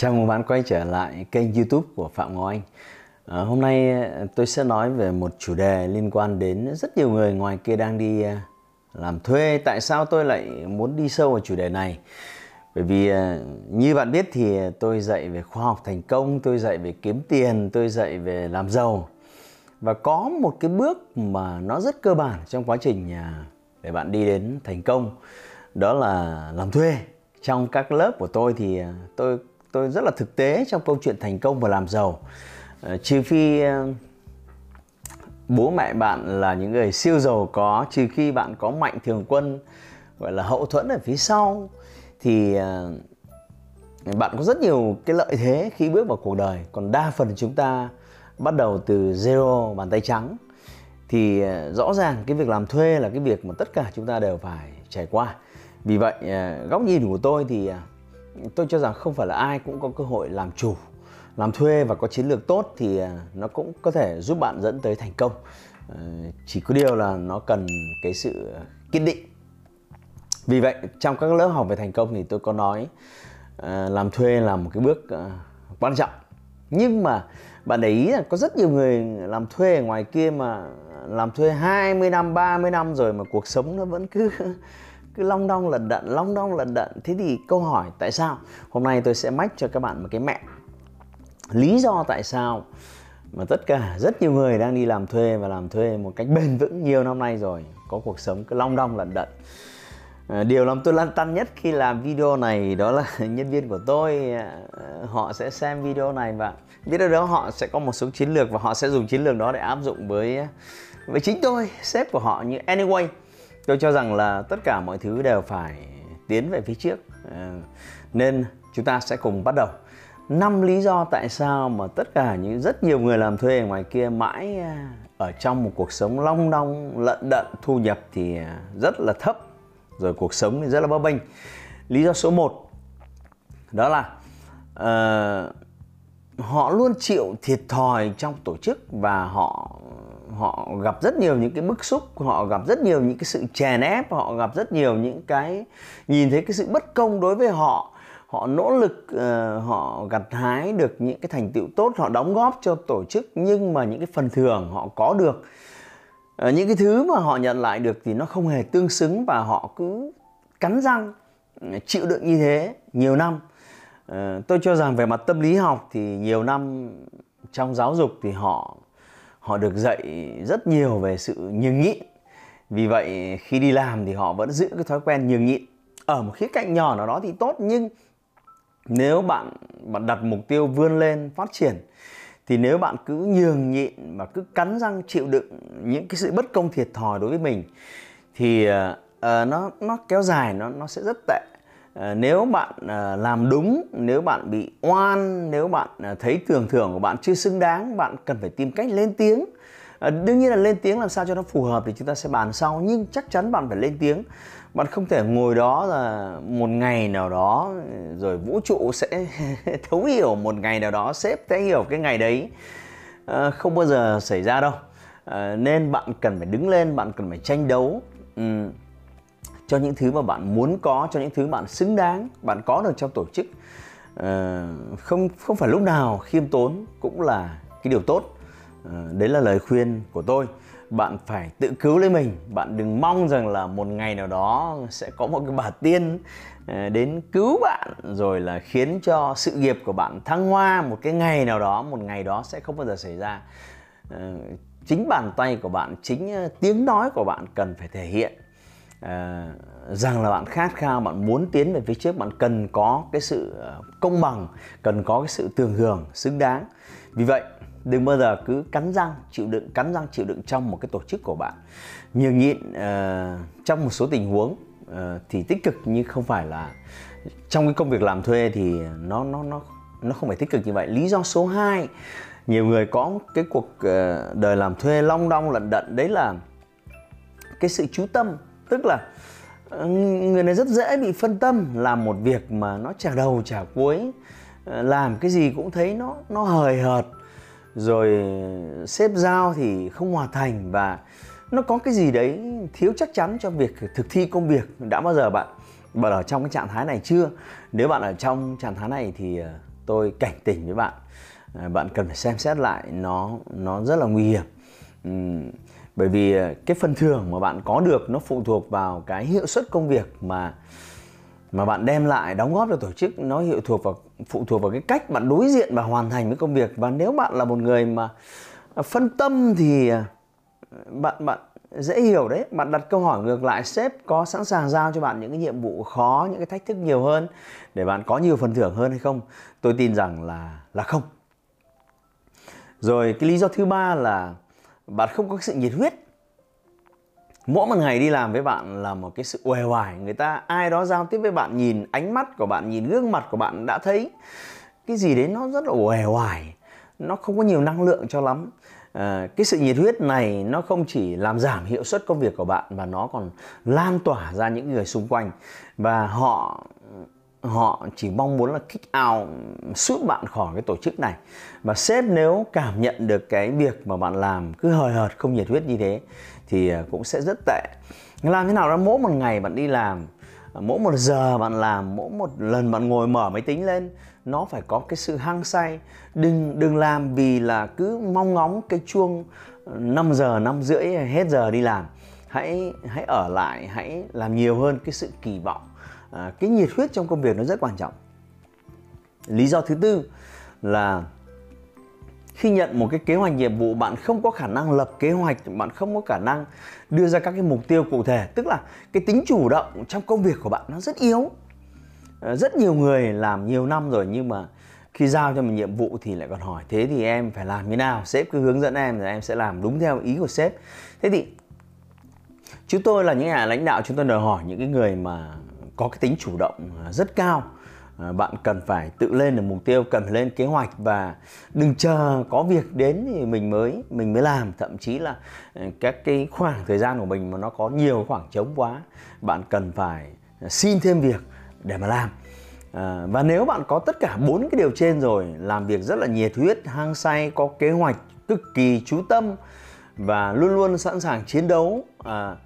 Chào mừng bạn quay trở lại kênh YouTube của Phạm Ngọc Anh. À, hôm nay ờ, tôi sẽ nói về một chủ đề liên quan đến rất nhiều người ngoài kia đang đi ờ, làm thuê. Tại sao tôi lại muốn đi sâu vào chủ đề này? Bởi vì như bạn biết thì tôi dạy về khoa học thành công, tôi dạy về kiếm tiền, tôi dạy về làm giàu. Và có một cái bước mà nó rất cơ bản trong quá trình để bạn đi đến thành công đó là làm thuê. Trong các lớp của tôi thì tôi tôi rất là thực tế trong câu chuyện thành công và làm giàu. Ờ, trừ phi ờ, bố mẹ bạn là những người siêu giàu có, trừ khi bạn có mạnh thường quân, gọi là hậu thuẫn ở phía sau, thì ờ, bạn có rất nhiều cái lợi thế khi bước vào cuộc đời. Còn đa phần chúng ta bắt đầu từ zero bàn tay trắng. Thì rõ ràng cái việc làm thuê là cái việc mà tất cả chúng ta đều phải trải qua. Vì vậy góc nhìn của tôi thì tôi cho rằng không phải là ai cũng có cơ hội làm chủ làm thuê và có chiến lược tốt thì à, nó cũng có thể giúp bạn dẫn tới thành công. Ờ, chỉ có điều là nó cần cái sự à, kiên định. Vì vậy trong các lớp học về thành công thì tôi có nói à, làm thuê là một cái bước quan trọng. Nhưng mà bạn để ý là có rất nhiều người làm thuê ở ngoài kia mà làm thuê 20 năm, 30 năm rồi mà cuộc sống nó vẫn cứ cứ long đong lần đận, long đong lần đận. Thế thì câu hỏi tại sao? Hôm nay tôi sẽ mách cho các bạn một cái mẹ lý do tại sao mà tất cả, rất nhiều người đang đi làm thuê và làm thuê một cách bền vững nhiều năm nay rồi, có cuộc sống cứ long đong lần đận. Ờ, điều làm tôi lăn tăn nhất khi làm video này đó là nhân viên của tôi ờ, họ sẽ xem video này và biết đâu đó họ sẽ có một số chiến lược và họ sẽ dùng chiến lược đó để áp dụng với với chính tôi, sếp của họ như anyway tôi cho rằng là tất cả mọi thứ đều phải tiến về phía trước. Ờ, nên chúng ta sẽ cùng bắt đầu. Năm lý do tại sao mà tất cả những rất nhiều người làm thuê ở ngoài kia mãi à, ở trong một cuộc sống long đong lận đận thu nhập thì à, rất là thấp rồi cuộc sống thì rất là bấp bênh. Lý do số 1 đó là uh, họ luôn chịu thiệt thòi trong tổ chức và họ họ gặp rất nhiều những cái bức xúc họ gặp rất nhiều những cái sự chèn ép họ gặp rất nhiều những cái nhìn thấy cái sự bất công đối với họ. Họ nỗ lực uh, họ gặt hái được những cái thành tựu tốt họ đóng góp cho tổ chức nhưng mà những cái phần thưởng họ có được uh, những cái thứ mà họ nhận lại được thì nó không hề tương xứng và họ cứ cắn răng ừ, chịu đựng như thế nhiều năm. Ờ, tôi cho rằng về mặt tâm lý học thì nhiều năm trong giáo dục thì họ họ được dạy rất nhiều về sự nhường nhịn. Vì vậy khi đi làm thì họ vẫn giữ cái thói quen nhường nhịn. Ở một khía cạnh nhỏ nào đó thì tốt nhưng nếu bạn bạn đặt mục tiêu vươn lên phát triển thì nếu bạn cứ nhường nhịn và cứ cắn răng chịu đựng những cái sự bất công thiệt thòi đối với mình thì uh, nó nó kéo dài nó nó sẽ rất tệ. Ờ, nếu bạn ờ, làm đúng nếu bạn bị oan nếu bạn ờ, thấy tưởng thưởng của bạn chưa xứng đáng bạn cần phải tìm cách lên tiếng. Đương nhiên là lên tiếng làm sao cho nó phù hợp thì chúng ta sẽ bàn sau nhưng chắc chắn bạn phải lên tiếng. Bạn không thể ngồi đó là một ngày nào đó rồi vũ trụ sẽ thấu hiểu một ngày nào đó sếp sẽ hiểu cái ngày đấy. Không bao giờ xảy ra đâu. Nên bạn cần phải đứng lên bạn cần phải tranh đấu. Ừ, cho những thứ mà bạn muốn có cho những thứ bạn xứng đáng bạn có được trong tổ chức. À, không không phải lúc nào khiêm tốn cũng là cái điều tốt. À, đấy là lời khuyên của tôi. Bạn phải tự cứu lấy mình. Bạn đừng mong rằng là một ngày nào đó sẽ có một cái bà tiên ờ, đến cứu bạn rồi là khiến cho sự nghiệp của bạn thăng hoa một cái ngày nào đó một ngày đó sẽ không bao giờ xảy ra. Chính bàn tay của bạn chính tiếng nói của bạn cần phải thể hiện à, rằng là bạn khát khao bạn muốn tiến về phía trước bạn cần có cái sự ờ, công bằng cần có cái sự tường hưởng xứng đáng. Vì vậy đừng bao giờ cứ cắn răng chịu đựng cắn răng chịu đựng trong một cái tổ chức của bạn. Nhường nhịn uh, trong một số tình huống uh, thì tích cực nhưng không phải là trong cái công việc làm thuê thì nó nó nó nó không phải tích cực như vậy. Lý do số 2 nhiều người có cái cuộc đời làm thuê long đong lận đận đấy là cái sự chú tâm tức là ờ, người này rất dễ bị phân tâm, làm một việc mà nó chả đầu, chả cuối. Ờ, làm cái gì cũng thấy nó nó hời hợt. Rồi ờ, xếp giao thì không hòa thành và nó có cái gì đấy thiếu chắc chắn cho việc thực thi công việc. Đã bao giờ bạn bạn ở trong cái trạng thái này chưa? Nếu bạn ở trong trạng thái này thì tôi cảnh tỉnh với bạn. Bạn cần phải xem xét lại nó nó rất là nguy hiểm. Bởi vì ờ, cái phần thưởng mà bạn có được nó phụ thuộc vào cái hiệu suất công việc mà mà bạn đem lại, đóng góp cho tổ chức, nó hiệu thuộc vào, phụ thuộc vào cái cách bạn đối diện và hoàn thành với công việc. Và nếu bạn là một người mà ờ, phân tâm thì ờ, bạn bạn dễ hiểu đấy. Bạn đặt câu hỏi ngược lại, sếp có sẵn sàng giao cho bạn những cái nhiệm vụ khó, những cái thách thức nhiều hơn để bạn có nhiều phần thưởng hơn hay không? Tôi tin rằng là là không. Rồi cái lý do thứ ba là bạn không có sự nhiệt huyết. Mỗi một ngày đi làm với bạn là một cái sự uể oải. Người ta ai đó giao tiếp với bạn nhìn ánh mắt của bạn nhìn gương mặt của bạn đã thấy cái gì đấy nó rất là uể oải. Nó không có nhiều năng lượng cho lắm. À, cái sự nhiệt huyết này nó không chỉ làm giảm hiệu suất công việc của bạn mà nó còn lan tỏa ra những người xung quanh. Và họ họ chỉ mong muốn là kick out sút bạn khỏi cái tổ chức này. Và sếp nếu cảm nhận được cái việc mà bạn làm cứ hời hợt, không nhiệt huyết như thế, thì à, cũng sẽ rất tệ. Làm thế nào đó, mỗi một ngày bạn đi làm, mỗi một giờ bạn làm, mỗi một lần bạn ngồi mở máy tính lên, nó phải có cái sự hăng say. Đừng đừng làm vì là cứ mong ngóng cái chuông ờ, 5 giờ 5 rưỡi, hết giờ đi làm. Hãy hãy ở lại, hãy làm nhiều hơn cái sự kỳ vọng à, cái nhiệt huyết trong công việc nó rất quan trọng. Lý do thứ tư là khi nhận một cái kế hoạch nhiệm vụ bạn không có khả năng lập kế hoạch bạn không có khả năng đưa ra các cái mục tiêu cụ thể. Tức là cái tính chủ động trong công việc của bạn nó rất yếu. À, rất nhiều người làm nhiều năm rồi nhưng mà khi giao cho mình nhiệm vụ thì lại còn hỏi thế thì em phải làm như nào? Sếp cứ hướng dẫn em rồi em sẽ làm đúng theo ý của sếp. Thế thì chúng tôi là những nhà lãnh đạo chúng tôi đòi hỏi những cái người mà có cái tính chủ động à, rất cao. À, bạn cần phải tự lên được mục tiêu cần phải lên kế hoạch và đừng chờ có việc đến thì mình mới mình mới làm. Thậm chí là à, các cái khoảng thời gian của mình mà nó có nhiều khoảng trống quá bạn cần phải xin thêm việc để mà làm. À, và nếu bạn có tất cả bốn cái điều trên rồi làm việc rất là nhiệt huyết hăng say có kế hoạch cực kỳ chú tâm và luôn luôn sẵn sàng chiến đấu à,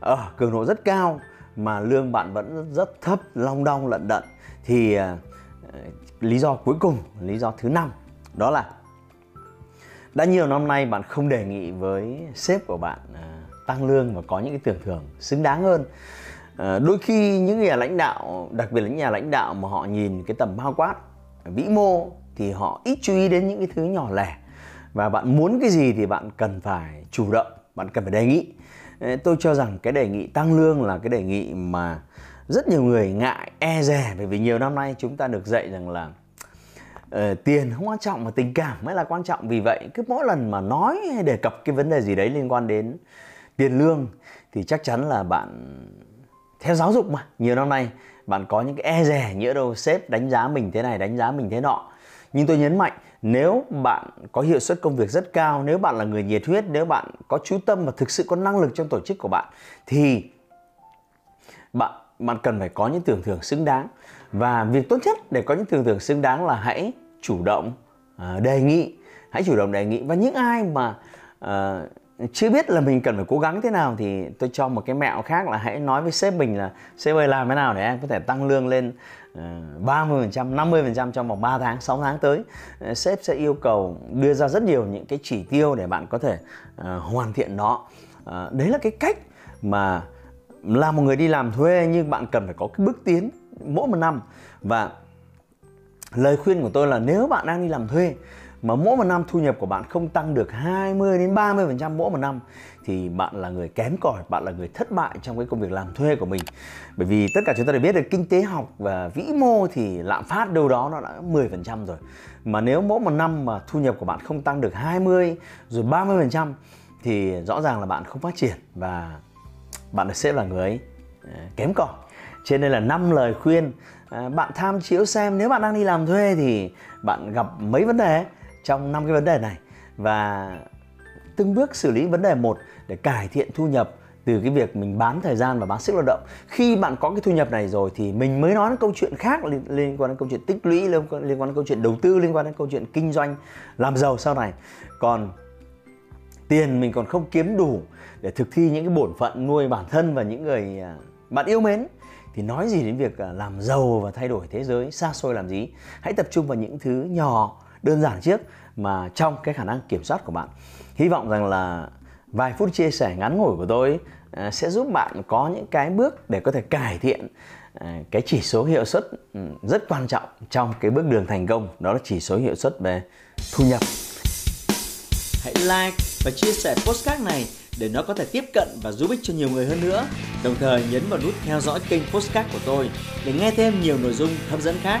ở cường độ rất cao mà lương bạn vẫn rất thấp long đong lận đận thì ờ, lý do cuối cùng lý do thứ năm đó là đã nhiều năm nay bạn không đề nghị với sếp của bạn ờ, tăng lương và có những cái tưởng thưởng xứng đáng hơn. À, đôi khi những nhà lãnh đạo đặc biệt là những nhà lãnh đạo mà họ nhìn cái tầm bao quát vĩ mô thì họ ít chú ý đến những cái thứ nhỏ lẻ. Và bạn muốn cái gì thì bạn cần phải chủ động bạn cần phải đề nghị tôi cho rằng cái đề nghị tăng lương là cái đề nghị mà rất nhiều người ngại e dè. Bởi vì nhiều năm nay chúng ta được dạy rằng là uh, tiền không quan trọng mà tình cảm mới là quan trọng. Vì vậy cứ mỗi lần mà nói hay đề cập cái vấn đề gì đấy liên quan đến tiền lương thì chắc chắn là bạn theo giáo dục mà. Nhiều năm nay bạn có những cái e dè nhỡ đâu sếp đánh giá mình thế này đánh giá mình thế nọ nhưng tôi nhấn mạnh nếu bạn có hiệu suất công việc rất cao nếu bạn là người nhiệt huyết nếu bạn có chú tâm và thực sự có năng lực trong tổ chức của bạn thì bạn bạn cần phải có những tưởng thưởng xứng đáng. Và việc tốt nhất để có những tưởng thưởng xứng đáng là hãy chủ động à, đề nghị. Hãy chủ động đề nghị. Và những ai mà uh, chưa biết là mình cần phải cố gắng thế nào thì tôi cho một cái mẹo khác là hãy nói với sếp mình là sếp ơi làm thế nào để em có thể tăng lương lên ờ, 30%, 50% trong vòng 3 tháng, 6 tháng tới. Ờ, sếp sẽ yêu cầu đưa ra rất nhiều những cái chỉ tiêu để bạn có thể uh, hoàn thiện nó. Uh, đấy là cái cách mà là một người đi làm thuê nhưng bạn cần phải có cái bước tiến mỗi một năm và lời khuyên của tôi là nếu bạn đang đi làm thuê mà mỗi một năm thu nhập của bạn không tăng được 20 đến 30% mỗi một năm thì bạn là người kém cỏi, bạn là người thất bại trong cái công việc làm thuê của mình. Bởi vì tất cả chúng ta đều biết được kinh tế học và vĩ mô thì lạm phát đâu đó nó đã 10% rồi. Mà nếu mỗi một năm mà thu nhập của bạn không tăng được 20 rồi 30% thì rõ ràng là bạn không phát triển và bạn được xếp là người ờ, kém cỏi trên đây là năm lời khuyên ờ, bạn tham chiếu xem nếu bạn đang đi làm thuê thì bạn gặp mấy vấn đề trong năm cái vấn đề này và từng bước xử lý vấn đề một để cải thiện thu nhập từ cái việc mình bán thời gian và bán sức lao động. Khi bạn có cái thu nhập này rồi thì mình mới nói đến câu chuyện khác liên, liên quan đến câu chuyện tích lũy liên quan, liên quan đến câu chuyện đầu tư liên quan đến câu chuyện kinh doanh làm giàu sau này. Còn tiền mình còn không kiếm đủ để thực thi những cái bổn phận nuôi bản thân và những người à, bạn yêu mến thì nói gì đến việc à, làm giàu và thay đổi thế giới xa xôi làm gì? Hãy tập trung vào những thứ nhỏ đơn giản trước mà trong cái khả năng kiểm soát của bạn hy vọng rằng là vài phút chia sẻ ngắn ngủi của tôi à, sẽ giúp bạn có những cái bước để có thể cải thiện à, cái chỉ số hiệu suất ừ, rất quan trọng trong cái bước đường thành công, đó là chỉ số hiệu suất về thu nhập hãy like và chia sẻ postcard này để nó có thể tiếp cận và giúp ích cho nhiều người hơn nữa. Đồng thời nhấn vào nút theo dõi kênh postcard của tôi để nghe thêm nhiều nội dung hấp dẫn khác.